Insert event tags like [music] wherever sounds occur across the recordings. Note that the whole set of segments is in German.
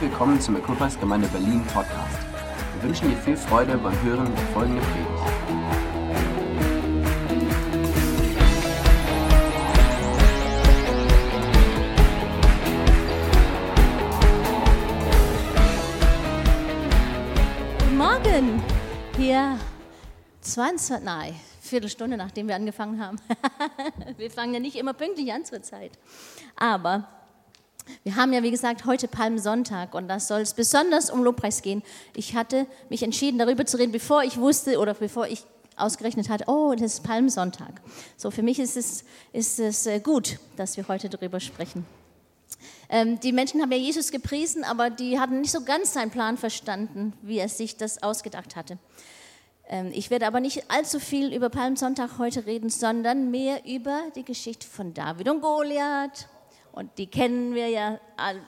Herzlich willkommen zum Equippers Gemeinde Berlin Podcast. Wir wünschen dir viel Freude beim Hören der folgenden Predigt. Guten Morgen! Hier 20, nein, Viertelstunde nachdem wir angefangen haben. [laughs] wir fangen ja nicht immer pünktlich an zur Zeit. Aber wir haben ja, wie gesagt, heute Palmsonntag und da soll es besonders um Lobpreis gehen. Ich hatte mich entschieden, darüber zu reden, bevor ich wusste oder bevor ich ausgerechnet hatte, oh, das ist Palmsonntag. So, für mich ist es, ist es äh, gut, dass wir heute darüber sprechen. Ähm, die Menschen haben ja Jesus gepriesen, aber die hatten nicht so ganz seinen Plan verstanden, wie er sich das ausgedacht hatte. Ähm, ich werde aber nicht allzu viel über Palmsonntag heute reden, sondern mehr über die Geschichte von David und Goliath und die kennen wir ja,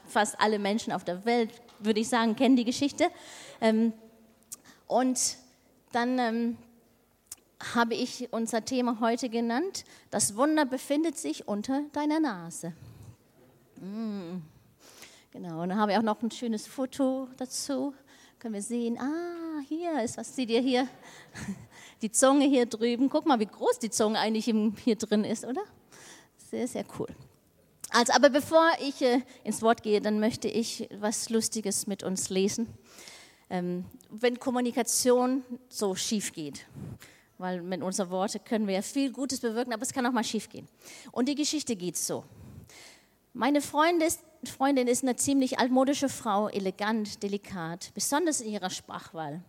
fast alle Menschen auf der Welt, würde ich sagen, kennen die Geschichte. Ähm, und dann ähm, habe ich unser Thema heute genannt, das Wunder befindet sich unter deiner Nase. Mm. Genau, und dann habe ich auch noch ein schönes Foto dazu. Können wir sehen, ah, hier ist, was seht ihr hier? [laughs] Die Zunge hier drüben. Guck mal, wie groß die Zunge eigentlich hier drin ist, oder? Sehr, sehr cool. Also, aber bevor ich äh, ins Wort gehe, dann möchte ich was Lustiges mit uns lesen. Ähm, wenn Kommunikation so schief geht, weil mit unseren Worten können wir ja viel Gutes bewirken, aber es kann auch mal schief gehen. Und die Geschichte geht so. Meine Freundin ist, Freundin ist eine ziemlich altmodische Frau, elegant, delikat, besonders in ihrer Sprachwahl.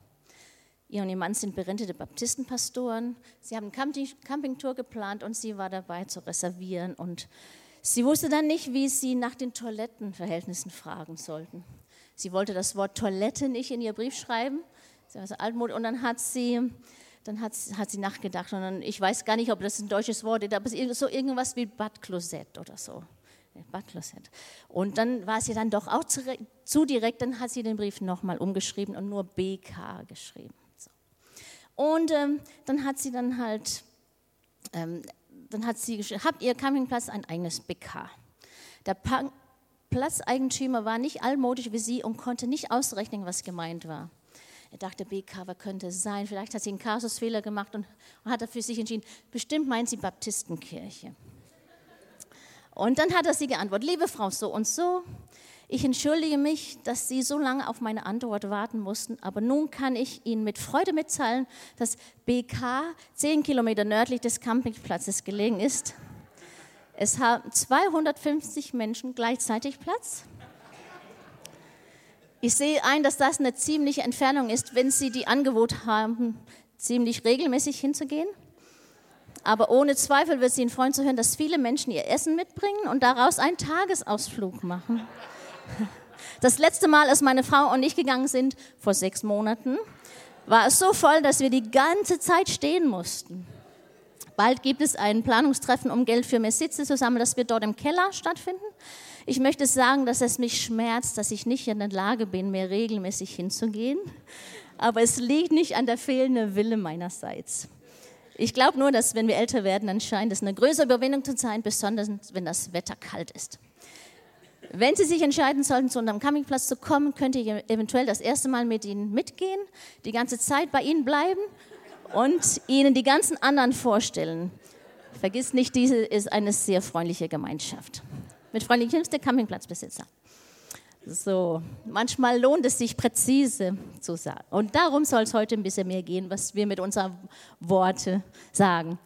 Ihr und ihr Mann sind berentete Baptistenpastoren. Sie haben eine Campingtour geplant und sie war dabei zu reservieren und Sie wusste dann nicht, wie sie nach den Toilettenverhältnissen fragen sollten. Sie wollte das Wort Toilette nicht in ihr Brief schreiben. Sie war so altmodisch. Und dann hat sie, dann hat, hat sie nachgedacht. Und dann, ich weiß gar nicht, ob das ein deutsches Wort ist, aber so irgendwas wie Badklosett oder so. Badklosett. Und dann war sie dann doch auch zu, zu direkt. Dann hat sie den Brief nochmal umgeschrieben und nur BK geschrieben. So. Und ähm, dann hat sie dann halt ähm, dann hat sie geschrieben, habt ihr Campingplatz ein eigenes BK? Der pa Platzeigentümer war nicht altmodisch wie sie und konnte nicht ausrechnen, was gemeint war. Er dachte, BK, was könnte es sein? Vielleicht hat sie einen Kasusfehler gemacht und, und hat er für sich entschieden, bestimmt meint sie Baptistenkirche. Und dann hat er sie geantwortet, liebe Frau, so und so, ich entschuldige mich, dass Sie so lange auf meine Antwort warten mussten, aber nun kann ich Ihnen mit Freude mitteilen, dass BK zehn Kilometer nördlich des Campingplatzes gelegen ist. Es haben 250 Menschen gleichzeitig Platz. Ich sehe ein, dass das eine ziemliche Entfernung ist, wenn Sie die Angebot haben, ziemlich regelmäßig hinzugehen. Aber ohne Zweifel wird Sie Ihnen freuen zu hören, dass viele Menschen ihr Essen mitbringen und daraus einen Tagesausflug machen. Das letzte Mal, als meine Frau und ich gegangen sind, vor sechs Monaten, war es so voll, dass wir die ganze Zeit stehen mussten. Bald gibt es ein Planungstreffen, um Geld für mehr Sitze zu sammeln. Das wird dort im Keller stattfinden. Ich möchte sagen, dass es mich schmerzt, dass ich nicht in der Lage bin, mehr regelmäßig hinzugehen. Aber es liegt nicht an der fehlenden Wille meinerseits. Ich glaube nur, dass wenn wir älter werden, dann scheint es eine größere Überwindung zu sein, besonders wenn das Wetter kalt ist. Wenn Sie sich entscheiden sollten, zu unserem Campingplatz zu kommen, könnte ich eventuell das erste Mal mit Ihnen mitgehen, die ganze Zeit bei Ihnen bleiben und Ihnen die ganzen anderen vorstellen. Vergiss nicht, diese ist eine sehr freundliche Gemeinschaft. Mit freundlichen ist der Campingplatzbesitzer. So, manchmal lohnt es sich präzise zu sagen. Und darum soll es heute ein bisschen mehr gehen, was wir mit unseren Worten sagen.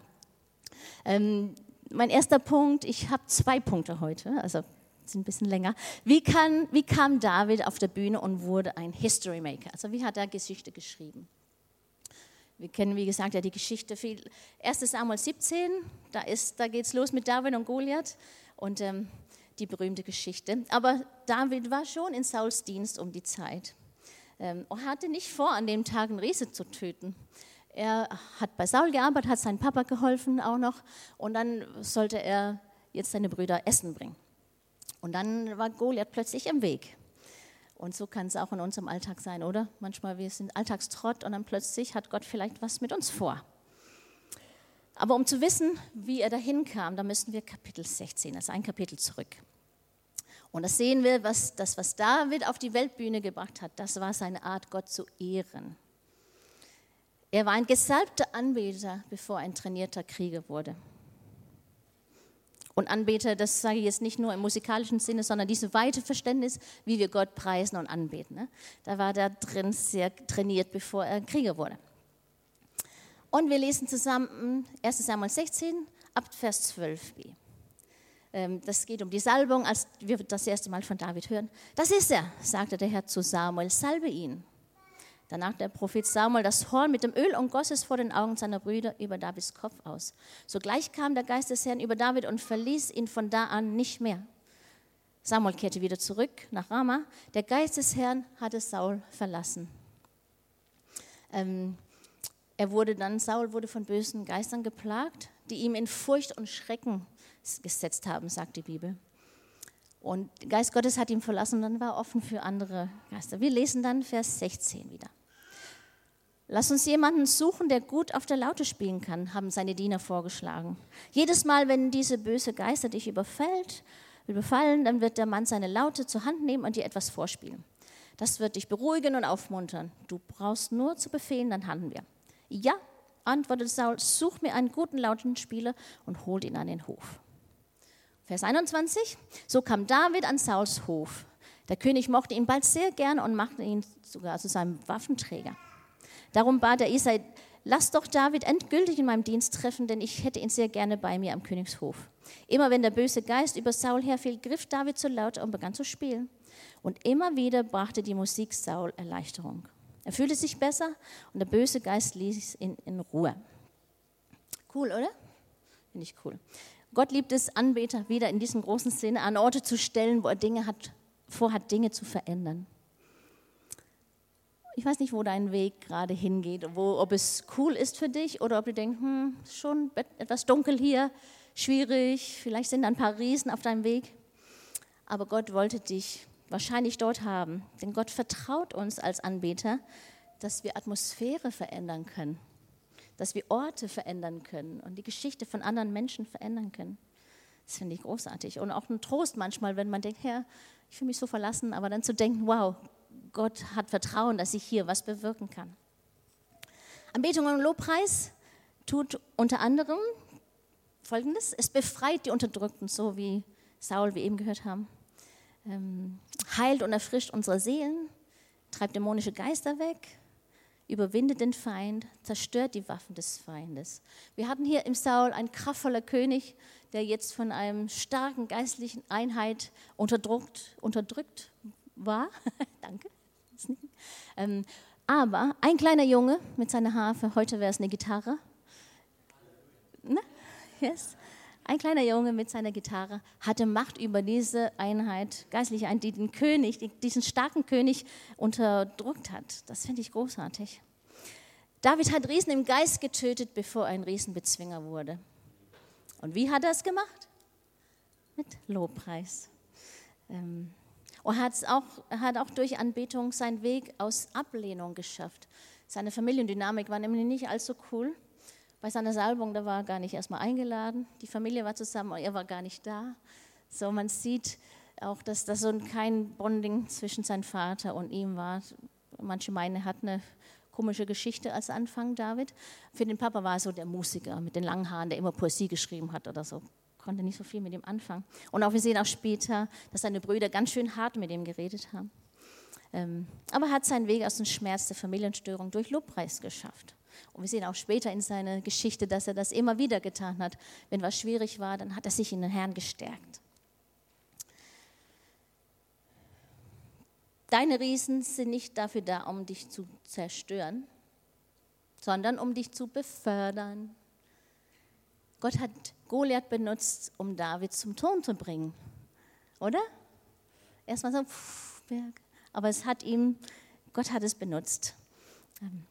Ähm, mein erster Punkt, ich habe zwei Punkte heute, also sind ein bisschen länger. Wie, kann, wie kam David auf der Bühne und wurde ein History Maker? Also wie hat er Geschichte geschrieben? Wir kennen, wie gesagt, ja die Geschichte viel. 1. Samuel 17, da, da geht es los mit David und Goliath und ähm, die berühmte Geschichte. Aber David war schon in Sauls Dienst um die Zeit ähm, hatte nicht vor, an dem Tag einen Riese zu töten. Er hat bei Saul gearbeitet, hat seinem Papa geholfen auch noch und dann sollte er jetzt seine Brüder Essen bringen. Und dann war Goliath plötzlich im Weg. Und so kann es auch in unserem Alltag sein, oder? Manchmal wir sind Alltagstrott und dann plötzlich hat Gott vielleicht was mit uns vor. Aber um zu wissen, wie er dahin kam, da müssen wir Kapitel 16, also ein Kapitel zurück. Und das sehen wir, was, das, was David auf die Weltbühne gebracht hat, das war seine Art, Gott zu ehren. Er war ein gesalbter Anbeter, bevor er ein trainierter Krieger wurde. Und Anbeter, das sage ich jetzt nicht nur im musikalischen Sinne, sondern dieses weite Verständnis, wie wir Gott preisen und anbeten. Ne? Da war er drin sehr trainiert, bevor er Krieger wurde. Und wir lesen zusammen 1 Samuel 16 ab Vers 12b. Ähm, das geht um die Salbung, als wir das erste Mal von David hören. Das ist er, sagte der Herr zu Samuel, salbe ihn. Danach der Prophet Samuel das Horn mit dem Öl und goss es vor den Augen seiner Brüder über Davids Kopf aus. Sogleich kam der Geist des Herrn über David und verließ ihn von da an nicht mehr. Samuel kehrte wieder zurück nach Rama. Der Geist des Herrn hatte Saul verlassen. Ähm, er wurde dann, Saul wurde von bösen Geistern geplagt, die ihm in Furcht und Schrecken gesetzt haben, sagt die Bibel. Und der Geist Gottes hat ihn verlassen und dann war er offen für andere Geister. Wir lesen dann Vers 16 wieder. Lass uns jemanden suchen, der gut auf der Laute spielen kann, haben seine Diener vorgeschlagen. Jedes Mal, wenn diese böse Geister dich überfällt, überfallen, dann wird der Mann seine Laute zur Hand nehmen und dir etwas vorspielen. Das wird dich beruhigen und aufmuntern. Du brauchst nur zu befehlen, dann handeln wir. Ja, antwortete Saul, such mir einen guten Lautenspieler und holt ihn an den Hof. Vers 21, so kam David an Sauls Hof. Der König mochte ihn bald sehr gern und machte ihn sogar zu seinem Waffenträger. Darum bat er Isai, lass doch David endgültig in meinem Dienst treffen, denn ich hätte ihn sehr gerne bei mir am Königshof. Immer wenn der böse Geist über Saul herfiel, griff David zu laut und begann zu spielen. Und immer wieder brachte die Musik Saul Erleichterung. Er fühlte sich besser und der böse Geist ließ ihn in Ruhe. Cool, oder? Finde ich cool. Gott liebt es, Anbeter wieder in diesem großen Sinne an Orte zu stellen, wo er Dinge hat, vorhat, Dinge zu verändern. Ich weiß nicht, wo dein Weg gerade hingeht, wo, ob es cool ist für dich oder ob du denkst, hm, schon etwas dunkel hier, schwierig, vielleicht sind da ein paar Riesen auf deinem Weg. Aber Gott wollte dich wahrscheinlich dort haben, denn Gott vertraut uns als Anbeter, dass wir Atmosphäre verändern können, dass wir Orte verändern können und die Geschichte von anderen Menschen verändern können. Das finde ich großartig und auch ein Trost manchmal, wenn man denkt, Herr, ich fühle mich so verlassen, aber dann zu denken, wow, Gott hat Vertrauen, dass ich hier was bewirken kann. Anbetung und Lobpreis tut unter anderem Folgendes. Es befreit die Unterdrückten, so wie Saul, wir eben gehört haben. Ähm, heilt und erfrischt unsere Seelen, treibt dämonische Geister weg, überwindet den Feind, zerstört die Waffen des Feindes. Wir hatten hier im Saul ein kraftvoller König, der jetzt von einem starken geistlichen Einheit unterdrückt, unterdrückt war. [laughs] Danke. Ähm, aber ein kleiner Junge mit seiner Harfe, heute wäre es eine Gitarre. Ne? Yes. Ein kleiner Junge mit seiner Gitarre hatte Macht über diese Einheit, geistliche Einheit, die den König, diesen starken König unterdrückt hat. Das finde ich großartig. David hat Riesen im Geist getötet, bevor er ein Riesenbezwinger wurde. Und wie hat er es gemacht? Mit Lobpreis. Ähm, und hat auch, hat auch durch Anbetung seinen Weg aus Ablehnung geschafft. Seine Familiendynamik war nämlich nicht allzu cool. Bei seiner Salbung, da war er gar nicht erstmal eingeladen. Die Familie war zusammen, er war gar nicht da. So, man sieht auch, dass da so kein Bonding zwischen seinem Vater und ihm war. Manche meinen, er hat eine komische Geschichte als Anfang, David. Für den Papa war er so der Musiker mit den langen Haaren, der immer Poesie geschrieben hat oder so konnte nicht so viel mit ihm anfangen. Und auch wir sehen auch später, dass seine Brüder ganz schön hart mit ihm geredet haben. Ähm, aber er hat seinen Weg aus dem Schmerz der Familienstörung durch Lobpreis geschafft. Und wir sehen auch später in seiner Geschichte, dass er das immer wieder getan hat. Wenn was schwierig war, dann hat er sich in den Herrn gestärkt. Deine Riesen sind nicht dafür da, um dich zu zerstören, sondern um dich zu befördern. Gott hat Goliath benutzt, um David zum Turm zu bringen. Oder? Erstmal so, pff, Berg. Aber es hat ihm, Gott hat es benutzt. Ähm,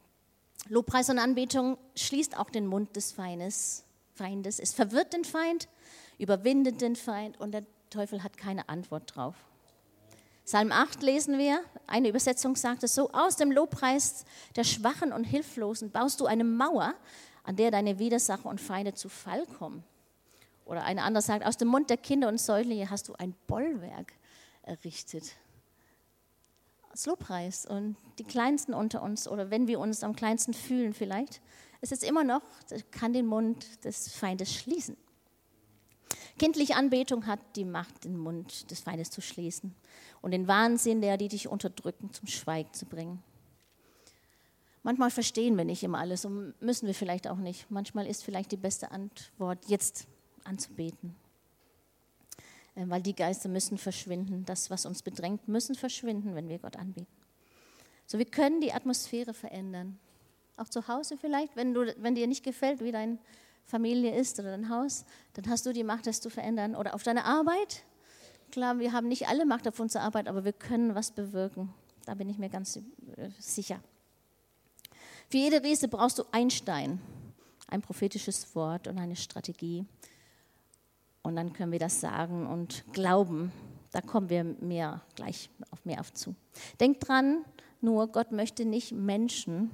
Lobpreis und Anbetung schließt auch den Mund des Feindes, Feindes. Es verwirrt den Feind, überwindet den Feind und der Teufel hat keine Antwort drauf. Psalm 8 lesen wir, eine Übersetzung sagt es so, aus dem Lobpreis der Schwachen und Hilflosen baust du eine Mauer, an der deine Widersacher und Feinde zu Fall kommen. Oder eine andere sagt, aus dem Mund der Kinder und Säuglinge hast du ein Bollwerk. errichtet. Als Lobpreis. Und die Kleinsten unter uns, oder wenn wir uns am kleinsten fühlen vielleicht, ist es immer noch, kann den Mund des Feindes schließen. Kindliche Anbetung hat die Macht, den Mund des Feindes zu schließen und den Wahnsinn der, die dich unterdrücken, zum Schweigen zu bringen. Manchmal verstehen wir nicht immer alles und müssen wir vielleicht auch nicht. Manchmal ist vielleicht die beste Antwort, jetzt anzubeten. Äh, weil die Geister müssen verschwinden. Das, was uns bedrängt, müssen verschwinden, wenn wir Gott anbeten. So, wir können die Atmosphäre verändern. Auch zu Hause vielleicht, wenn, du, wenn dir nicht gefällt, wie deine Familie ist oder dein Haus, dann hast du die Macht, das zu verändern. Oder auf deine Arbeit. Klar, wir haben nicht alle Macht auf unsere Arbeit, aber wir können was bewirken. Da bin ich mir ganz äh, sicher. Für jede Riese brauchst du ein Stein, ein prophetisches Wort und eine Strategie. Und dann können wir das sagen und glauben. Da kommen wir mehr, gleich auf mehr auf zu. Denk dran, nur Gott möchte nicht Menschen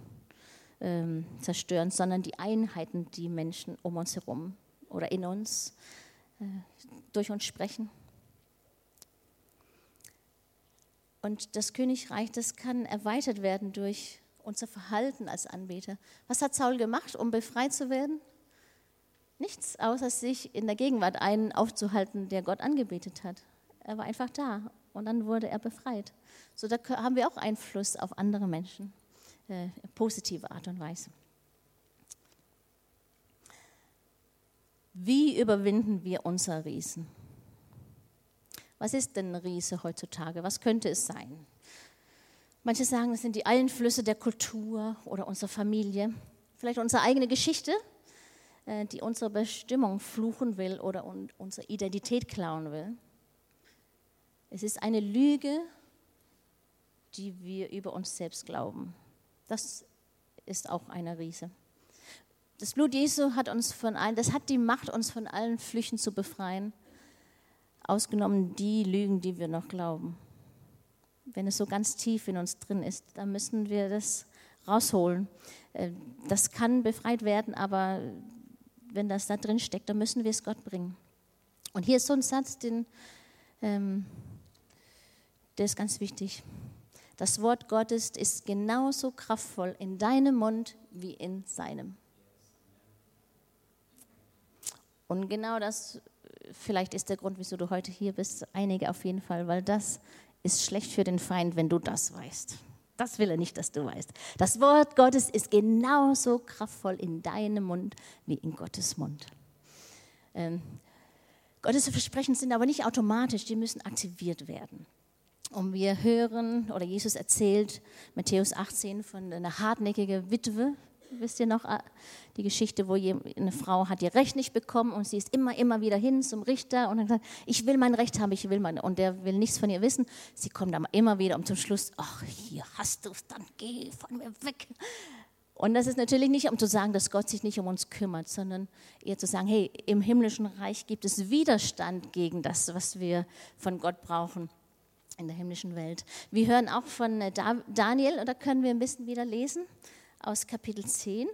ähm, zerstören, sondern die Einheiten, die Menschen um uns herum oder in uns äh, durch uns sprechen. Und das Königreich, das kann erweitert werden durch unser Verhalten als Anbeter. Was hat Saul gemacht, um befreit zu werden? Nichts, außer sich in der Gegenwart einen aufzuhalten, der Gott angebetet hat. Er war einfach da und dann wurde er befreit. So da haben wir auch Einfluss auf andere Menschen, äh, positive Art und Weise. Wie überwinden wir unser Riesen? Was ist denn ein Riese heutzutage? Was könnte es sein? Manche sagen, es sind die Einflüsse der Kultur oder unserer Familie, vielleicht unsere eigene Geschichte, die unsere Bestimmung fluchen will oder unsere Identität klauen will. Es ist eine Lüge, die wir über uns selbst glauben. Das ist auch eine Riese. Das Blut Jesu hat uns von allen, das hat die Macht, uns von allen Flüchen zu befreien, ausgenommen die Lügen, die wir noch glauben wenn es so ganz tief in uns drin ist, dann müssen wir das rausholen. Äh, das kann befreit werden, aber wenn das da drin steckt, dann müssen wir es Gott bringen. Und hier ist so ein Satz, den, ähm, der ist ganz wichtig. Das Wort Gottes ist genauso kraftvoll in deinem Mund wie in seinem. Und genau das, vielleicht ist der Grund, wieso du heute hier bist, einige auf jeden Fall, weil das ist schlecht für den Feind, wenn du das weißt. Das will er nicht, dass du weißt. Das Wort Gottes ist genauso kraftvoll in deinem Mund wie in Gottes Mund. Ähm, Gottes Versprechen sind aber nicht automatisch, die müssen aktiviert werden. Und wir hören, oder Jesus erzählt, Matthäus 18, von einer hartnäckigen Witwe, wisst ihr noch äh, die Geschichte, wo eine Frau hat ihr Recht nicht bekommen und sie ist immer, immer wieder hin zum Richter und hat gesagt, ich will mein Recht haben, ich will mein, und der will nichts von ihr wissen. Sie kommt dann immer wieder und zum Schluss, ach, hier hast du es, dann geh von mir weg. Und das ist natürlich nicht, um zu sagen, dass Gott sich nicht um uns kümmert, sondern eher zu sagen, hey, im himmlischen Reich gibt es Widerstand gegen das, was wir von Gott brauchen in der himmlischen Welt. Wir hören auch von äh, Daniel, oder können wir ein bisschen wieder lesen? Aus Kapitel 10,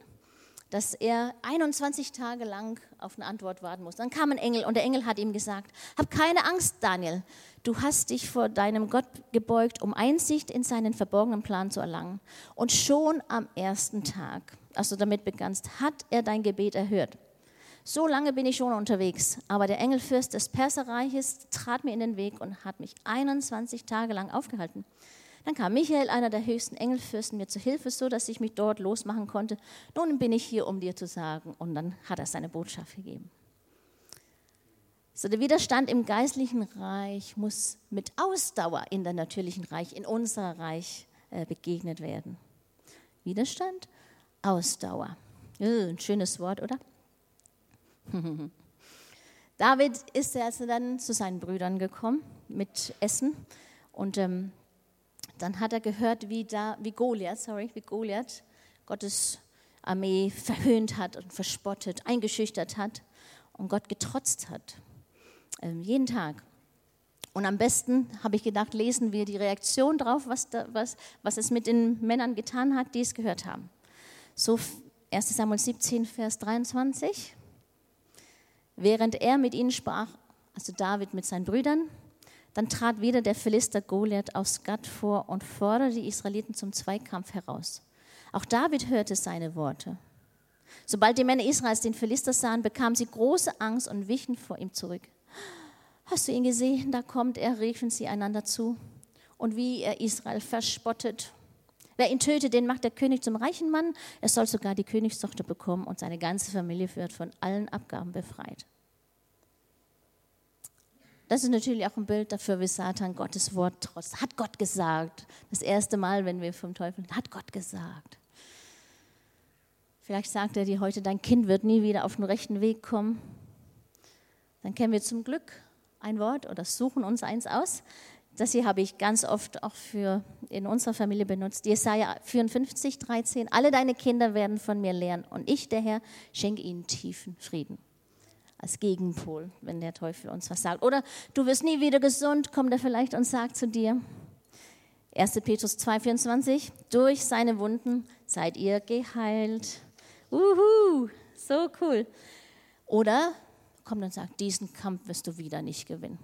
dass er 21 Tage lang auf eine Antwort warten muss. Dann kam ein Engel und der Engel hat ihm gesagt, hab keine Angst, Daniel. Du hast dich vor deinem Gott gebeugt, um Einsicht in seinen verborgenen Plan zu erlangen. Und schon am ersten Tag, als du damit begannst, hat er dein Gebet erhört. So lange bin ich schon unterwegs, aber der Engelfürst des Perserreiches trat mir in den Weg und hat mich 21 Tage lang aufgehalten. Dann kam Michael, einer der höchsten Engelfürsten, mir zu Hilfe, so dass ich mich dort losmachen konnte. Nun bin ich hier, um dir zu sagen. Und dann hat er seine Botschaft gegeben. So, der Widerstand im geistlichen Reich muss mit Ausdauer in der natürlichen Reich, in unser Reich äh, begegnet werden. Widerstand, Ausdauer. Äh, ein schönes Wort, oder? [laughs] David ist also dann zu seinen Brüdern gekommen mit Essen und ähm, dann hat er gehört, wie, da, wie Goliath, sorry, wie Goliath Gottes Armee verhöhnt hat und verspottet, eingeschüchtert hat und Gott getrotzt hat. Ähm, jeden Tag. Und am besten, habe ich gedacht, lesen wir die Reaktion drauf, was, da, was, was es mit den Männern getan hat, die es gehört haben. So 1 Samuel 17, Vers 23. Während er mit ihnen sprach, also David mit seinen Brüdern, Dann trat wieder der Philister Goliath aus Gad vor und forderte die Israeliten zum Zweikampf heraus. Auch David hörte seine Worte. Sobald die Männer Israels den Philister sahen, bekamen sie große Angst und wichen vor ihm zurück. Hast du ihn gesehen? Da kommt er, riefen sie einander zu. Und wie er Israel verspottet. Wer ihn tötet, den macht der König zum reichen Mann. Er soll sogar die Königstochter bekommen und seine ganze Familie wird von allen Abgaben befreit. Das ist natürlich auch ein Bild dafür, wie Satan Gottes Wort trotz. Hat Gott gesagt. Das erste Mal, wenn wir vom Teufel, hat Gott gesagt. Vielleicht sagt er dir heute, dein Kind wird nie wieder auf den rechten Weg kommen. Dann kennen wir zum Glück ein Wort oder suchen uns eins aus. Das hier habe ich ganz oft auch für in unserer Familie benutzt. Jesaja 54, 13. Alle deine Kinder werden von mir lernen und ich, der Herr, schenke ihnen tiefen Frieden. Als Gegenpol, wenn der Teufel uns was sagt. Oder du wirst nie wieder gesund, kommt er vielleicht und sagt zu dir. 1. Petrus 2, 24. Durch seine Wunden seid ihr geheilt. Uhu, so cool. Oder kommt und sagt, diesen Kampf wirst du wieder nicht gewinnen.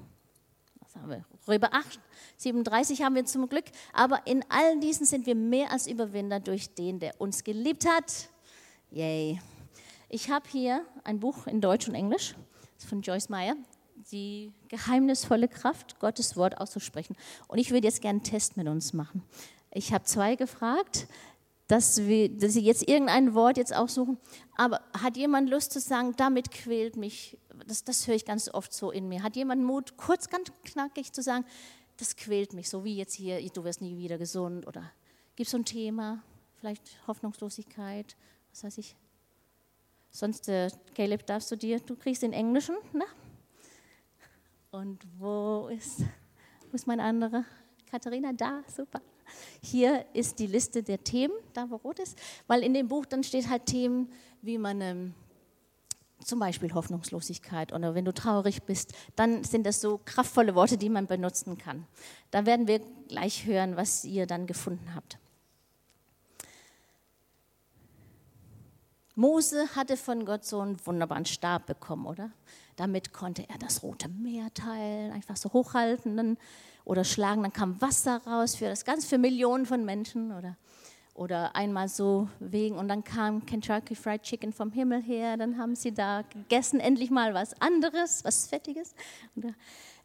Was haben wir? Römer 8, 37 haben wir zum Glück. Aber in allen diesen sind wir mehr als Überwinder durch den, der uns geliebt hat. Yay. Ich habe hier ein Buch in Deutsch und Englisch von Joyce Meyer, die geheimnisvolle Kraft, Gottes Wort auszusprechen. Und ich würde jetzt gerne einen Test mit uns machen. Ich habe zwei gefragt, dass, wir, dass sie jetzt irgendein Wort jetzt aussuchen. Aber hat jemand Lust zu sagen, damit quält mich, das, das höre ich ganz oft so in mir. Hat jemand Mut, kurz, ganz knackig zu sagen, das quält mich, so wie jetzt hier, du wirst nie wieder gesund oder gibt es so ein Thema, vielleicht Hoffnungslosigkeit, was weiß ich. Sonst, äh, Caleb, darfst du dir, du kriegst den Englischen, ne? Und wo ist, wo ist mein anderer? Katharina, da, super. Hier ist die Liste der Themen, da wo rot ist, weil in dem Buch dann steht halt Themen, wie man ähm, zum Beispiel Hoffnungslosigkeit oder wenn du traurig bist, dann sind das so kraftvolle Worte, die man benutzen kann. Da werden wir gleich hören, was ihr dann gefunden habt. Mose hatte von Gott so einen wunderbaren Stab bekommen, oder? Damit konnte er das Rote Meer teilen, einfach so hochhalten. Oder schlagen, dann kam Wasser raus für das ganz für Millionen von Menschen oder oder einmal so wegen und dann kam Kentucky Fried Chicken vom Himmel her, dann haben sie da gegessen, endlich mal was anderes, was Fettiges. Und,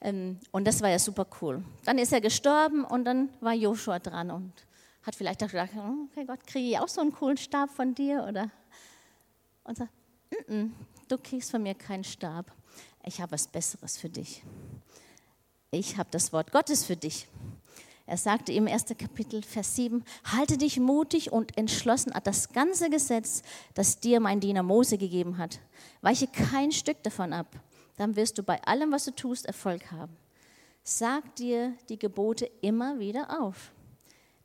ähm, und das war ja super cool. Dann ist er gestorben und dann war Joshua dran und hat vielleicht auch gedacht, oh, okay Gott, kriege ich auch so einen coolen Stab von dir oder und sagt, N -n, du kriegst von mir keinen Stab, ich habe was Besseres für dich ich habe das Wort Gottes für dich. Er sagte im ersten Kapitel, Vers 7, halte dich mutig und entschlossen an das ganze Gesetz, das dir mein Diener Mose gegeben hat. Weiche kein Stück davon ab, dann wirst du bei allem, was du tust, Erfolg haben. Sag dir die Gebote immer wieder auf.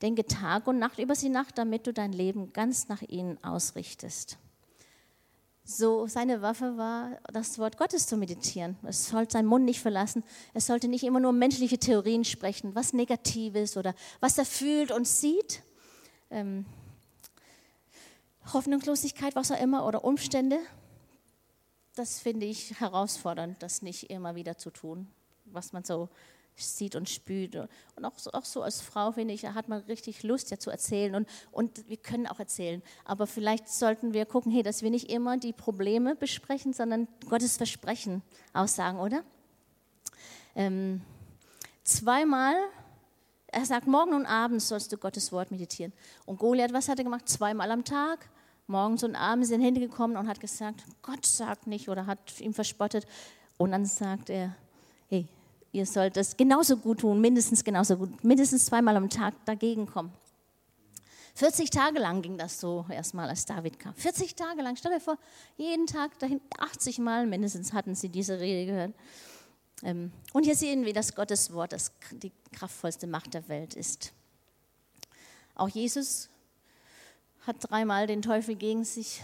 Denke Tag und Nacht über sie nach, damit du dein Leben ganz nach ihnen ausrichtest so seine Waffe war, das Wort Gottes zu meditieren. Es sollte seinen Mund nicht verlassen. Es sollte nicht immer nur menschliche Theorien sprechen, was Negatives oder was er fühlt und sieht. Ähm, Hoffnungslosigkeit, was auch immer, oder Umstände. Das finde ich herausfordernd, das nicht immer wieder zu tun, was man so sieht und spürt. Und auch so, auch so als Frau, finde ich, hat man richtig Lust ja zu erzählen und, und wir können auch erzählen. Aber vielleicht sollten wir gucken, hey, dass wir nicht immer die Probleme besprechen, sondern Gottes Versprechen aussagen, oder? Ähm, zweimal, er sagt, morgen und abends sollst du Gottes Wort meditieren. Und Goliath, was hat er gemacht? Zweimal am Tag. Morgens und abends sind hingekommen und hat gesagt, Gott sagt nicht oder hat ihm verspottet. Und dann sagt er, hey, ihr sollt es genauso gut tun, mindestens genauso gut, mindestens zweimal am Tag dagegen kommen. 40 Tage lang ging das so erstmal, als David kam. 40 Tage lang, stell dir vor, jeden Tag dahin, 80 Mal mindestens hatten sie diese Rede gehört. Ähm, und hier sehen wir, dass Gottes Wort das, die kraftvollste Macht der Welt ist. Auch Jesus hat dreimal den Teufel gegen sich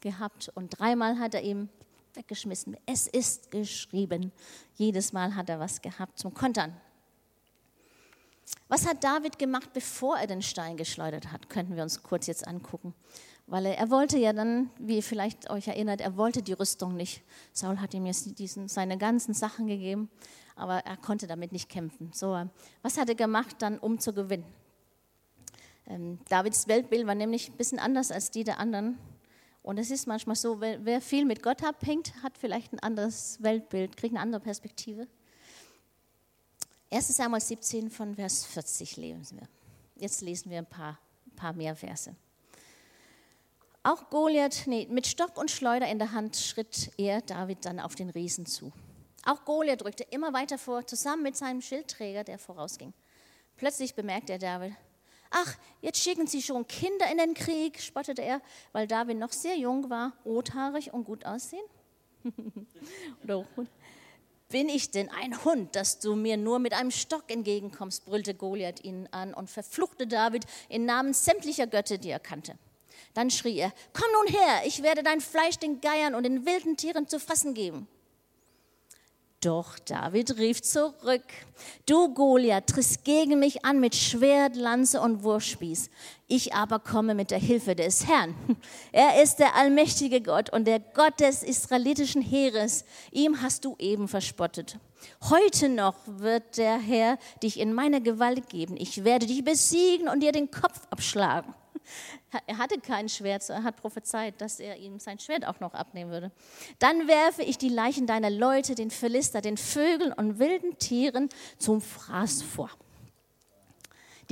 gehabt und dreimal hat er ihm weggeschmissen. Es ist geschrieben. Jedes Mal hat er was gehabt zum Kontern. Was hat David gemacht, bevor er den Stein geschleudert hat? Könnten wir uns kurz jetzt angucken. Weil er, er wollte ja dann, wie ihr vielleicht euch erinnert, er wollte die Rüstung nicht. Saul hat ihm jetzt diesen, seine ganzen Sachen gegeben, aber er konnte damit nicht kämpfen. So, was hat er gemacht dann, um zu gewinnen? Ähm, Davids Weltbild war nämlich ein bisschen anders als die der anderen. Und es ist manchmal so, wer, wer viel mit Gott abhängt, hat vielleicht ein anderes Weltbild, kriegt eine andere Perspektive. 1 Samuel 17 von Vers 40 lesen wir. Jetzt lesen wir ein paar, ein paar mehr Verse. Auch Goliath, nee, mit Stock und Schleuder in der Hand schritt er David dann auf den Riesen zu. Auch Goliath rückte immer weiter vor, zusammen mit seinem Schildträger, der vorausging. Plötzlich bemerkte er David. Ach, jetzt schicken sie schon Kinder in den Krieg, spottete er, weil David noch sehr jung war, rothaarig und gut aussehen. [laughs] Bin ich denn ein Hund, dass du mir nur mit einem Stock entgegenkommst, brüllte Goliath ihn an und verfluchte David in Namen sämtlicher Götter, die er kannte. Dann schrie er, komm nun her, ich werde dein Fleisch den Geiern und den wilden Tieren zu fressen geben. Doch David rief zurück, du Goliath triffst gegen mich an mit Schwert, Lanze und Wurfspieß. Ich aber komme mit der Hilfe des Herrn. [laughs] Er ist der allmächtige Gott und der Gott des israelitischen Heeres. Ihm hast du eben verspottet. Heute noch wird der Herr dich in meine Gewalt geben. Ich werde dich besiegen und dir den Kopf abschlagen. Er hatte kein Schwert, er hat prophezeit, dass er ihm sein Schwert auch noch abnehmen würde. Dann werfe ich die Leichen deiner Leute, den Philister, den Vögeln und wilden Tieren zum Fraß vor.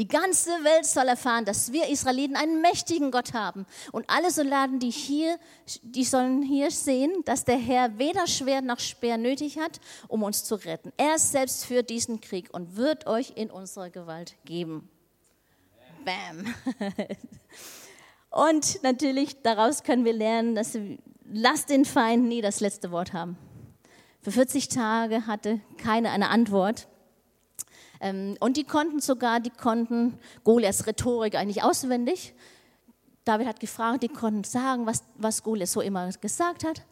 Die ganze Welt soll erfahren, dass wir Israeliten einen mächtigen Gott haben. Und alle Soldaten, die hier, die sollen hier sehen, dass der Herr weder Schwert noch Speer nötig hat, um uns zu retten. Er selbst führt diesen Krieg und wird euch in unsere Gewalt geben. Bam. [laughs] Und natürlich daraus können wir lernen, dass lasst den Feind nie das letzte Wort haben. Für 40 Tage hatte keiner eine Antwort. Ähm, und die konnten sogar, die konnten Goliaths Rhetorik eigentlich auswendig. David hat gefragt, die konnten sagen, was, was Goliath so immer gesagt hat.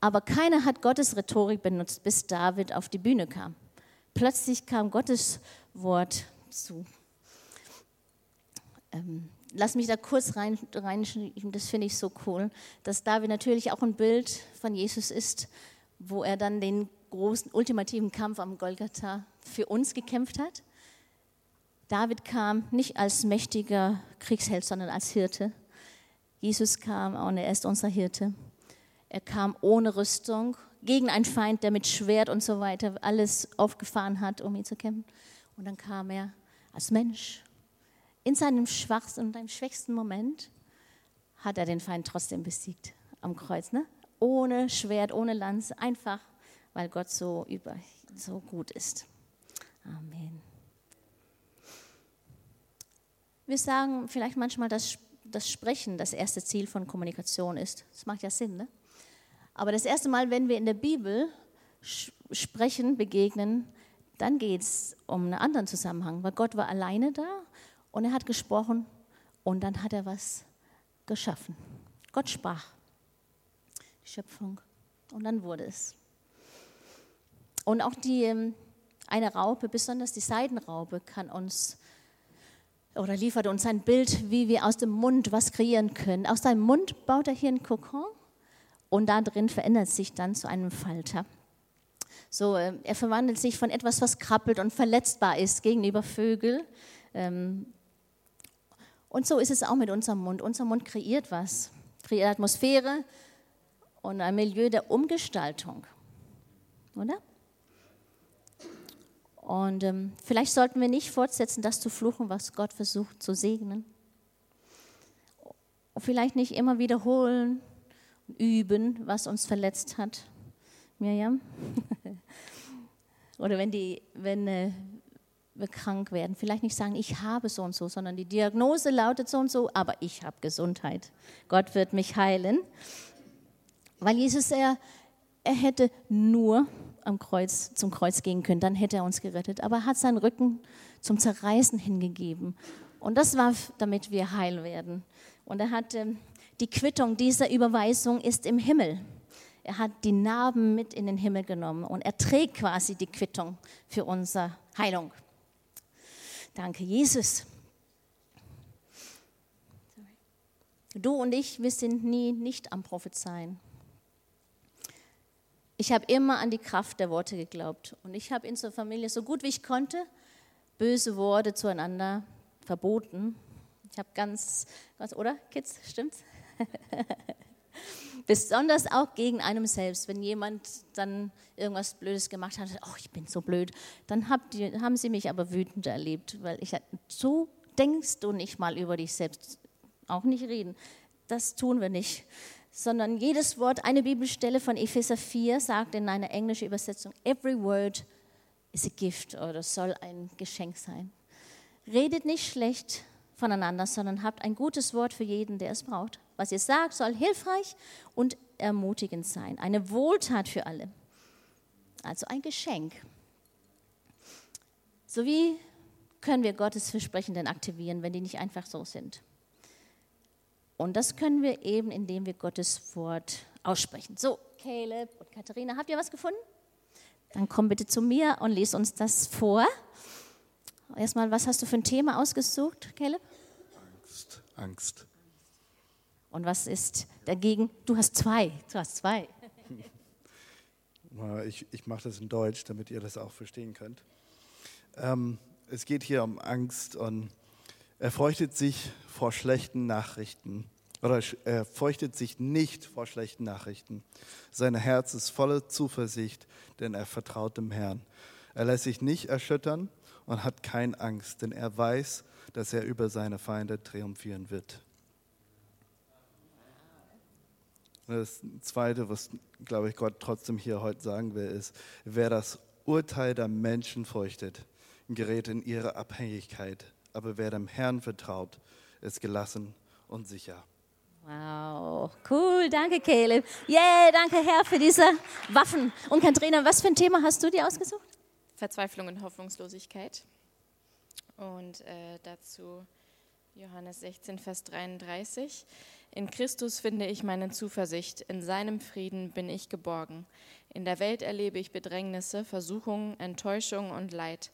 Aber keiner hat Gottes Rhetorik benutzt, bis David auf die Bühne kam. Plötzlich kam Gottes Wort zu. Ähm, lass mich da kurz rein, reinschieben, das finde ich so cool, dass David natürlich auch ein Bild von Jesus ist, wo er dann den großen, ultimativen Kampf am Golgatha für uns gekämpft hat. David kam nicht als mächtiger Kriegsheld, sondern als Hirte. Jesus kam und er ist unser Hirte. Er kam ohne Rüstung, gegen einen Feind, der mit Schwert und so weiter alles aufgefahren hat, um ihn zu kämpfen. Und dann kam er als Mensch in seinem schwachsten und seinem schwächsten Moment hat er den Feind trotzdem besiegt am Kreuz, ne? Ohne Schwert, ohne Lanze, einfach, weil Gott so über so gut ist. Amen. Wir sagen vielleicht manchmal, dass das Sprechen das erste Ziel von Kommunikation ist. Das macht ja Sinn, ne? Aber das erste Mal, wenn wir in der Bibel sprechen, begegnen, dann geht es um einen anderen Zusammenhang, weil Gott war alleine da und er hat gesprochen und dann hat er was geschaffen. Gott sprach. Die Schöpfung. Und dann wurde es. Und auch die, ähm, eine Raupe, besonders die Seidenraupe, kann uns oder liefert uns ein Bild, wie wir aus dem Mund was kreieren können. Aus seinem Mund baut er hier einen Kokon und da drin verändert sich dann zu einem Falter. So, ähm, er verwandelt sich von etwas, was krabbelt und verletzbar ist gegenüber Vögeln, ähm, und so ist es auch mit unserem Mund. Unser Mund kreiert was, kreiert Atmosphäre und ein Milieu der Umgestaltung, oder? Und ähm, vielleicht sollten wir nicht fortsetzen, das zu fluchen, was Gott versucht zu segnen. Und vielleicht nicht immer wiederholen üben, was uns verletzt hat. Miriam? [laughs] Oder wenn, die, wenn, äh, wir krank werden. Vielleicht nicht sagen, ich habe so und so, sondern die Diagnose lautet so und so, aber ich habe Gesundheit. Gott wird mich heilen. Weil Jesus, er, er hätte nur am Kreuz, zum Kreuz gehen können, dann hätte er uns gerettet. Aber er hat seinen Rücken zum Zerreißen hingegeben. Und das war, damit wir heil werden. Und er hat ähm, die Quittung dieser Überweisung ist im Himmel. Er hat die Narben mit in den Himmel genommen und er trägt quasi die Quittung für unsere Heilung. Danke, Jesus. Du und ich, wir sind nie nicht am Prophezeien. Ich habe immer an die Kraft der Worte geglaubt und ich habe in unserer Familie so gut wie ich konnte böse Worte zueinander verboten. Ich habe ganz, ganz, oder Kids, stimmt's? [laughs] Besonders auch gegen einem selbst. Wenn jemand dann irgendwas Blödes gemacht hat, oh, ich bin so blöd, dann ihr, haben sie mich aber wütend erlebt, weil ich so denkst du nicht mal über dich selbst, auch nicht reden. Das tun wir nicht. Sondern jedes Wort, eine Bibelstelle von Epheser 4 sagt in einer englischen Übersetzung, every word is a gift oder soll ein Geschenk sein. Redet nicht schlecht voneinander, sondern habt ein gutes Wort für jeden, der es braucht. Was ihr sagt, soll hilfreich und ermutigend sein. Eine Wohltat für alle. Also ein Geschenk. So wie können wir Gottes Versprechen denn aktivieren, wenn die nicht einfach so sind? Und das können wir eben, indem wir Gottes Wort aussprechen. So, Caleb und Katharina, habt ihr was gefunden? Dann komm bitte zu mir und lies uns das vor. Erstmal, was hast du für ein Thema ausgesucht, Caleb? Angst, Angst. Und was ist dagegen? Du hast zwei. Du hast zwei. Ich, ich mache das in Deutsch, damit ihr das auch verstehen könnt. Ähm, es geht hier um Angst und er fürchtet sich vor schlechten Nachrichten oder er fürchtet sich nicht vor schlechten Nachrichten. Sein Herz ist voller Zuversicht, denn er vertraut dem Herrn. Er lässt sich nicht erschüttern und hat keine Angst, denn er weiß, dass er über seine Feinde triumphieren wird. Das Zweite, was, glaube ich, Gott trotzdem hier heute sagen will, ist, wer das Urteil der Menschen fürchtet, gerät in ihre Abhängigkeit. Aber wer dem Herrn vertraut, ist gelassen und sicher. Wow, cool, danke Caleb. Yeah, danke Herr für diese Waffen. Und Katrina, was für ein Thema hast du dir ausgesucht? Verzweiflung und Hoffnungslosigkeit. Und äh, dazu Johannes 16, Vers 33. In Christus finde ich meine Zuversicht, in seinem Frieden bin ich geborgen. In der Welt erlebe ich Bedrängnisse, Versuchungen, Enttäuschung und Leid.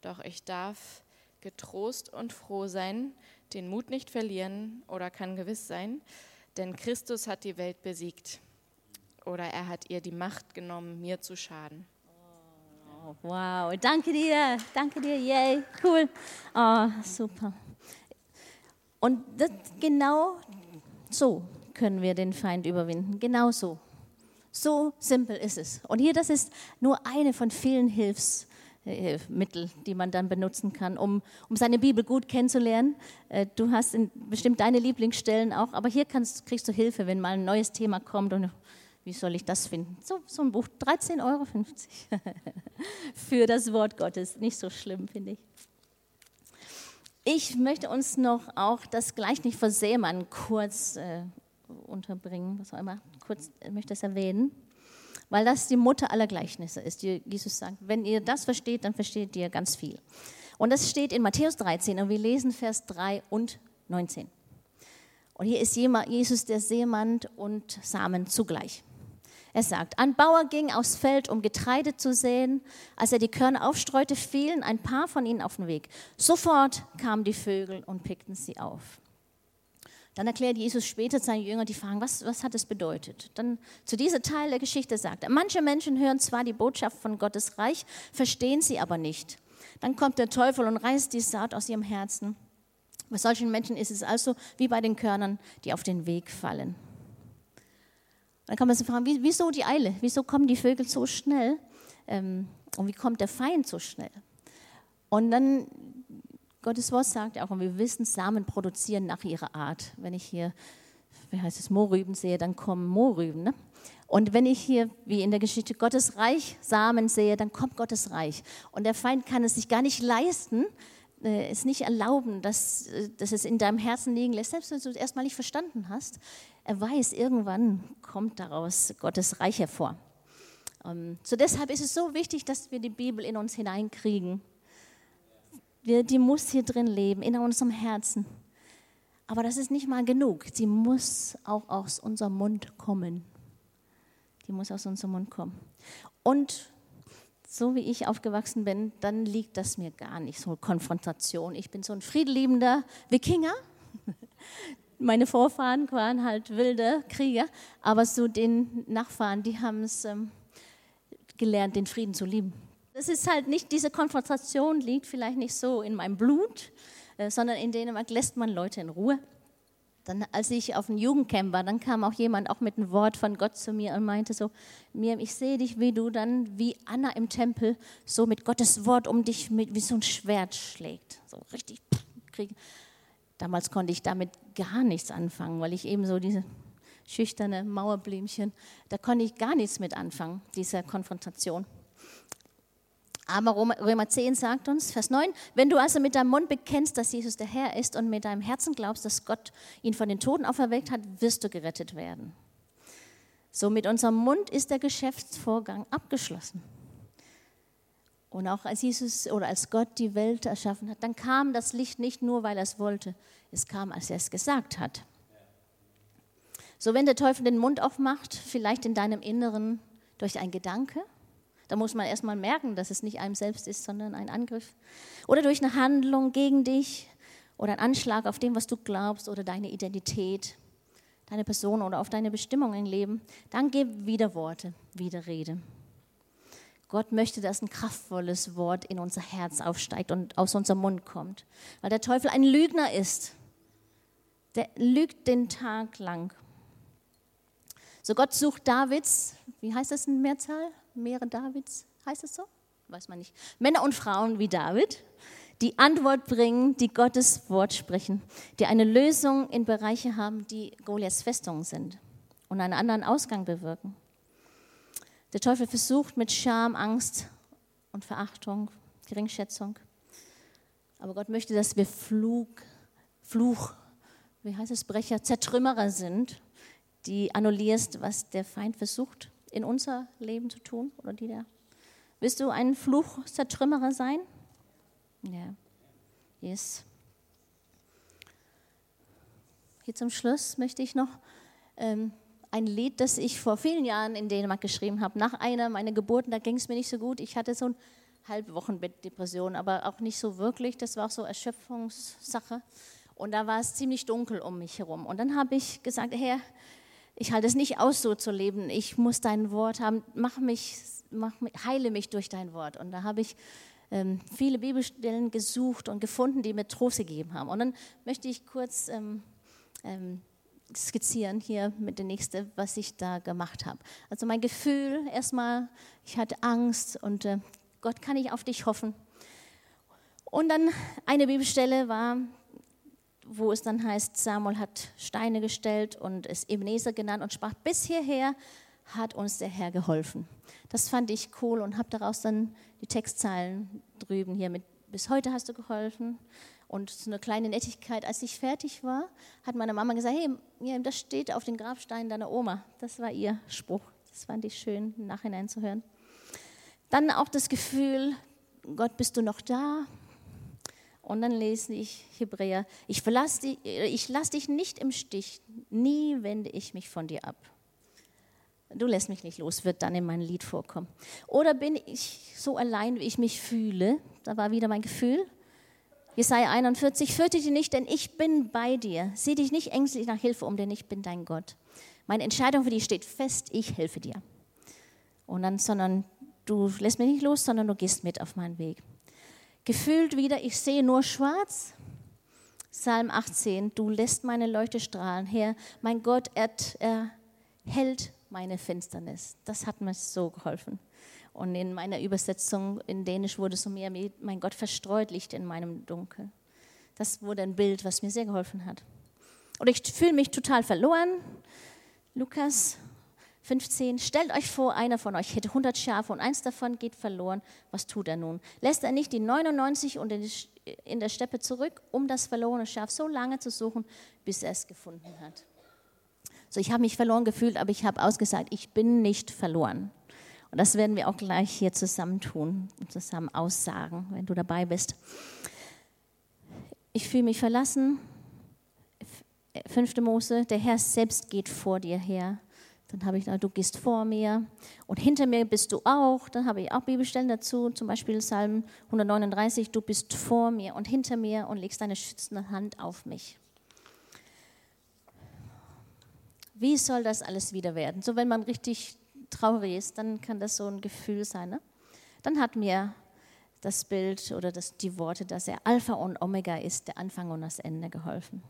Doch ich darf getrost und froh sein, den Mut nicht verlieren oder kann gewiss sein, denn Christus hat die Welt besiegt oder er hat ihr die Macht genommen, mir zu schaden. Oh, wow, danke dir, danke dir, yay, cool. Oh, super. Und das, genau so können wir den Feind überwinden, genau so. So simpel ist es. Und hier, das ist nur eine von vielen Hilfs. Äh, die man dann benutzen kann, um, um seine Bibel gut kennenzulernen. Äh, du hast bestimmt deine Lieblingsstellen auch, aber hier kannst, kriegst du Hilfe, wenn mal ein neues Thema kommt und wie soll ich das finden? So, so ein Buch, 13,50 Euro [laughs] für das Wort Gottes. Nicht so schlimm, finde ich. Ich möchte uns noch auch das Gleichnis von Seemann kurz äh, unterbringen, was auch immer, kurz äh, möchte es erwähnen weil das die Mutter aller Gleichnisse ist. Die Jesus sagt, wenn ihr das versteht, dann versteht ihr ganz viel. Und das steht in Matthäus 13 und wir lesen Vers 3 und 19. Und hier ist Jesus der Seemann und Samen zugleich. Er sagt, ein Bauer ging aufs Feld, um Getreide zu säen. Als er die Körner aufstreute, fielen ein paar von ihnen auf den Weg. Sofort kamen die Vögel und pickten sie auf. Dann erklärt Jesus später seinen Jüngern, die fragen, was, was hat es bedeutet? Dann zu diesem Teil der Geschichte sagt er, manche Menschen hören zwar die Botschaft von Gottes Reich, verstehen sie aber nicht. Dann kommt der Teufel und reißt die Saat aus ihrem Herzen. Bei solchen Menschen ist es also wie bei den Körnern, die auf den Weg fallen. Dann kann man sich fragen, wieso die Eile? Wieso kommen die Vögel so schnell? Ähm, und wie kommt der Feind so schnell? Und dann Gottes Wort sagt auch, und wir wissen, Samen produzieren nach ihrer Art. Wenn ich hier, wie heißt es, Mohrrüben sehe, dann kommen Mohrrüben. Ne? Und wenn ich hier, wie in der Geschichte, Gottes Reich Samen sehe, dann kommt Gottes Reich. Und der Feind kann es sich gar nicht leisten, äh, es nicht erlauben, dass, äh, dass es in deinem Herzen liegen lässt, selbst wenn du es erstmal nicht verstanden hast. Er weiß, irgendwann kommt daraus Gottes Reich hervor. Ähm, so deshalb ist es so wichtig, dass wir die Bibel in uns hineinkriegen die muss hier drin leben, in unserem Herzen. Aber das ist nicht mal genug. Sie muss auch aus unserem Mund kommen. Die muss aus unserem Mund kommen. Und so wie ich aufgewachsen bin, dann liegt das mir gar nicht, so Konfrontation. Ich bin so ein friedliebender Wikinger. Meine Vorfahren waren halt wilde Krieger, aber so den Nachfahren, die haben es ähm, gelernt, den Frieden zu lieben. Das ist halt nicht, diese Konfrontation liegt vielleicht nicht so in meinem Blut, äh, sondern in Dänemark lässt man Leute in Ruhe. Dann, als ich auf dem Jugendcamp war, dann kam auch jemand auch mit einem Wort von Gott zu mir und meinte so, Miriam, ich sehe dich, wie du dann, wie Anna im Tempel, so mit Gottes Wort um dich, mit, wie so ein Schwert schlägt. So richtig kriege. Damals konnte ich damit gar nichts anfangen, weil ich eben so diese schüchterne Mauerblümchen, da konnte ich gar nichts mit anfangen, dieser Konfrontation. Aber Römer 10 sagt uns, Vers 9, wenn du also mit deinem Mund bekennst, dass Jesus der Herr ist und mit deinem Herzen glaubst, dass Gott ihn von den Toten auferweckt hat, wirst du gerettet werden. So mit unserem Mund ist der Geschäftsvorgang abgeschlossen. Und auch als Jesus oder als Gott die Welt erschaffen hat, dann kam das Licht nicht nur, weil er es wollte, es kam, als er es gesagt hat. So, wenn der Teufel den Mund aufmacht, vielleicht in deinem Inneren durch einen Gedanke, da muss man erstmal merken, dass es nicht einem selbst ist, sondern ein Angriff. Oder durch eine Handlung gegen dich oder ein Anschlag auf dem, was du glaubst oder deine Identität, deine Person oder auf deine Bestimmung im Leben, dann gib wieder Worte, wieder Rede. Gott möchte, dass ein kraftvolles Wort in unser Herz aufsteigt und aus unserem Mund kommt. Weil der Teufel ein Lügner ist. Der lügt den Tag lang. So Gott sucht Davids, wie heißt das in Mehrzahl? Mehrere Davids, heißt es so? Weiß man nicht. Männer und Frauen wie David, die Antwort bringen, die Gottes Wort sprechen, die eine Lösung in Bereiche haben, die Goliaths Festungen sind und einen anderen Ausgang bewirken. Der Teufel versucht mit Scham, Angst und Verachtung, Geringschätzung. Aber Gott möchte, dass wir Flug, Fluch, wie heißt es, Brecher, Zertrümmerer sind, die annullierst, was der Feind versucht, in unser Leben zu tun. Oder die der. Willst du ein Fluchzertrümmerer sein? Ja. Yes. Hier zum Schluss möchte ich noch ähm, ein Lied, das ich vor vielen Jahren in Dänemark geschrieben habe. Nach einer meiner Geburten, da ging es mir nicht so gut. Ich hatte so eine Halbwochenbettdepression, aber auch nicht so wirklich. Das war auch so Erschöpfungssache. Und da war es ziemlich dunkel um mich herum. Und dann habe ich gesagt, Herr, ich halte es nicht aus, so zu leben. Ich muss dein Wort haben. Mach mich, mach mich heile mich durch dein Wort. Und da habe ich ähm, viele Bibelstellen gesucht und gefunden, die mir Trost gegeben haben. Und dann möchte ich kurz ähm, ähm, skizzieren hier mit der nächsten, was ich da gemacht habe. Also mein Gefühl, erstmal, ich hatte Angst und äh, Gott kann ich auf dich hoffen. Und dann eine Bibelstelle war, wo es dann heißt, Samuel hat Steine gestellt und es Ebenezer genannt und sprach, bis hierher hat uns der Herr geholfen. Das fand ich cool und habe daraus dann die Textzeilen drüben hier mit, bis heute hast du geholfen, und so eine kleine Nettigkeit, als ich fertig war, hat meine Mama gesagt, hey, das steht auf den Grabsteinen deiner Oma. Das war ihr Spruch. Das fand ich schön, im Nachhinein zu hören. Dann auch das Gefühl, Gott, bist du noch da? Und dann lese ich Hebräer, ich, dich, ich lasse dich nicht im Stich, nie wende ich mich von dir ab. Du lässt mich nicht los, wird dann in meinem Lied vorkommen. Oder bin ich so allein, wie ich mich fühle? Da war wieder mein Gefühl. Jesaja 41, fürchte dich nicht, denn ich bin bei dir. Sieh dich nicht ängstlich nach Hilfe um, denn ich bin dein Gott. Meine Entscheidung für dich steht fest, ich helfe dir. Und dann, sondern du lässt mich nicht los, sondern du gehst mit auf meinen Weg. Gefühlt wieder, ich sehe nur schwarz. Psalm 18, du lässt meine Leuchte strahlen. Herr, mein Gott, er, er hält meine Finsternis. Das hat mir so geholfen. Und in meiner Übersetzung in Dänisch wurde so mehr, mein Gott verstreut Licht in meinem Dunkel. Das wurde ein Bild, was mir sehr geholfen hat. Und ich fühle mich total verloren. Lukas 15, stellt euch vor, einer von euch hätte 100 Schafe und eins davon geht verloren. Was tut er nun? Lässt er nicht die 99 und in der Steppe zurück, um das verlorene Schaf so lange zu suchen, bis er es gefunden hat? So, ich habe mich verloren gefühlt, aber ich habe ausgesagt, ich bin nicht verloren. Und das werden wir auch gleich hier zusammen tun und zusammen aussagen, wenn du dabei bist. Ich fühle mich verlassen. Fünfte Mose, der Herr selbst geht vor dir her. Dann habe ich da, du gehst vor mir und hinter mir bist du auch. Dann habe ich auch Bibelstellen dazu, zum Beispiel Psalm 139, du bist vor mir und hinter mir und legst deine schützende Hand auf mich. Wie soll das alles wieder werden? So, wenn man richtig traurig ist, dann kann das so ein Gefühl sein. Ne? Dann hat mir das Bild oder das, die Worte, dass er Alpha und Omega ist, der Anfang und das Ende geholfen.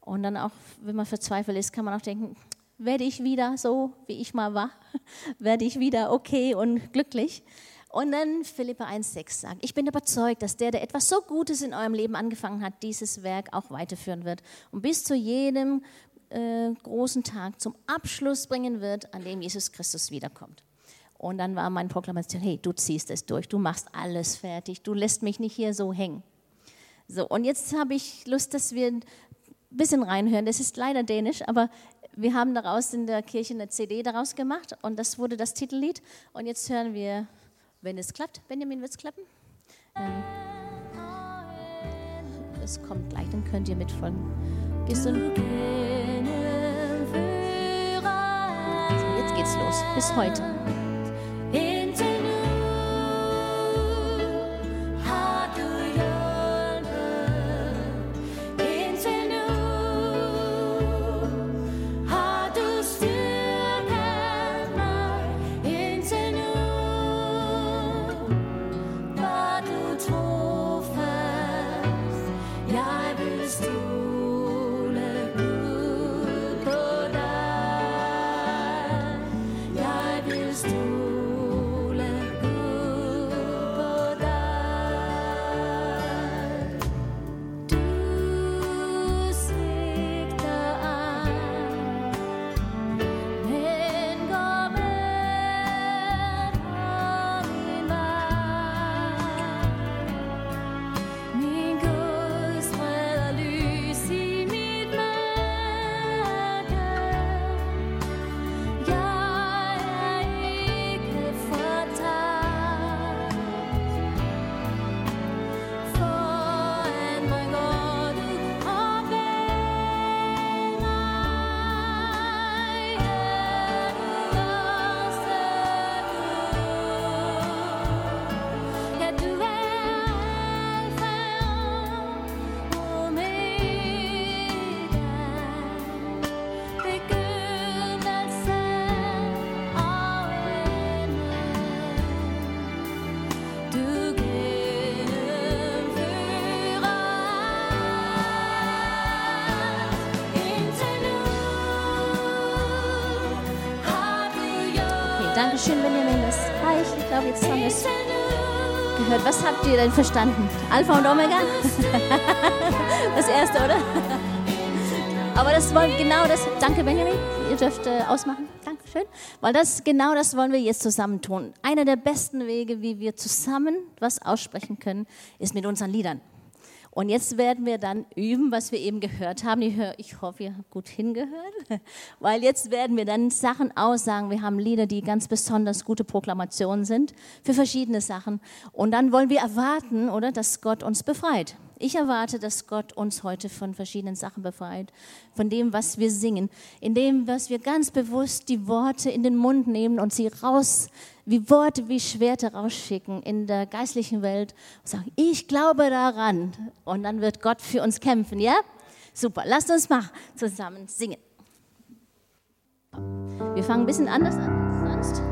Und dann auch, wenn man verzweifelt ist, kann man auch denken, werde ich wieder so, wie ich mal war? [laughs] werde ich wieder okay und glücklich? Und dann Philippa 1,6 sagt, ich bin überzeugt, dass der, der etwas so Gutes in eurem Leben angefangen hat, dieses Werk auch weiterführen wird und bis zu jedem äh, großen Tag zum Abschluss bringen wird, an dem Jesus Christus wiederkommt. Und dann war meine Proklamation, hey, du ziehst es durch, du machst alles fertig, du lässt mich nicht hier so hängen. So, und jetzt habe ich Lust, dass wir ein bisschen reinhören. Das ist leider dänisch, aber wir haben daraus in der Kirche eine CD daraus gemacht und das wurde das Titellied. Und jetzt hören wir, wenn es klappt. Benjamin, wird es klappen? Ähm, es kommt gleich, dann könnt ihr mitfolgen. Gehst du? Geht's los. Bis heute. Dankeschön, Benjamin. Das reicht. Ich glaube, jetzt haben wir es gehört. Was habt ihr denn verstanden? Alpha und Omega? [laughs] Das erste, oder? Aber das wollen genau das. Danke, Benjamin. Ihr dürft äh, ausmachen. Dankeschön. Weil das genau das wollen wir jetzt zusammen tun. Einer der besten Wege, wie wir zusammen was aussprechen können, ist mit unseren Liedern. Und jetzt werden wir dann üben, was wir eben gehört haben. Ich hoffe, ihr habt gut hingehört, [laughs] weil jetzt werden wir dann Sachen aussagen. Wir haben Lieder, die ganz besonders gute Proklamationen sind für verschiedene Sachen. Und dann wollen wir erwarten, oder, dass Gott uns befreit. Ich erwarte, dass Gott uns heute von verschiedenen Sachen befreit, von dem, was wir singen, in dem, was wir ganz bewusst die Worte in den Mund nehmen und sie raus, wie Worte, wie Schwerte rausschicken in der geistlichen Welt und sagen, ich glaube daran. Und dann wird Gott für uns kämpfen, ja? Super, lasst uns mal zusammen singen. Wir fangen ein bisschen anders an als sonst.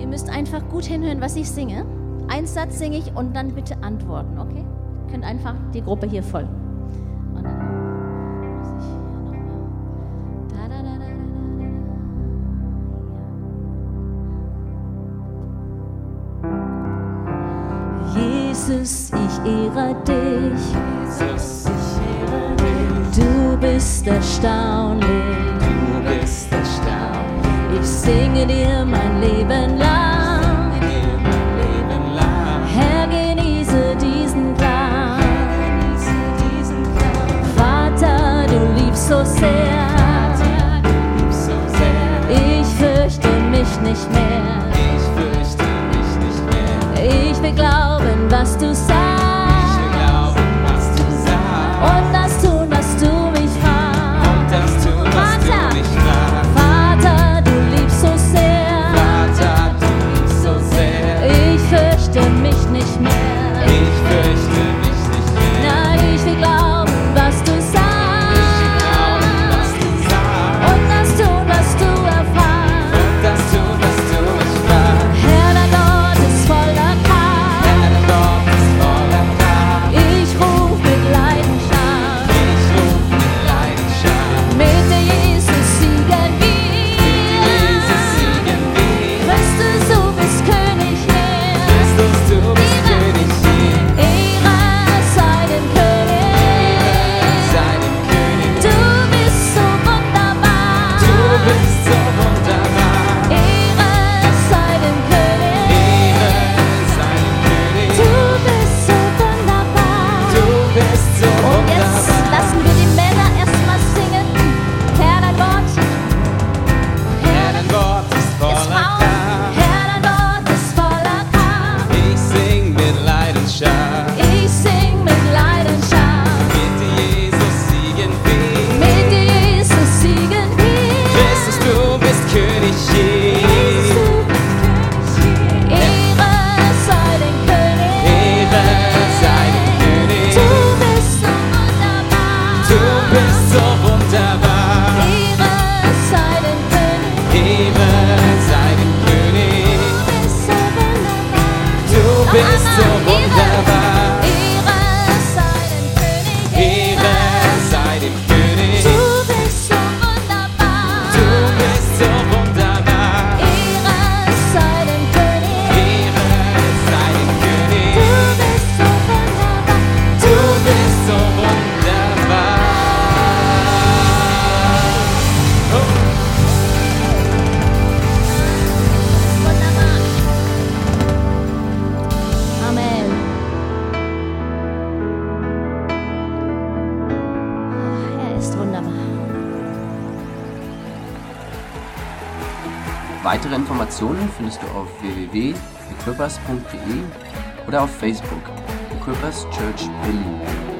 Ihr müsst einfach gut hinhören, was ich singe. Ein Satz singe ich und dann bitte antworten, okay? Könnt einfach die Gruppe hier folgen. Und dann muss ich hier nochmal. Da, da, da, da, da, da, Jesus, ich ehre dich. Jesus, ich ehre dich. Du bist erstaunlich. Du bist erstaunlich. Ich singe dir mein Leben lang. Glauben, was Informationen findest du auf www.equippers.de oder auf Facebook Equippers Church Berlin.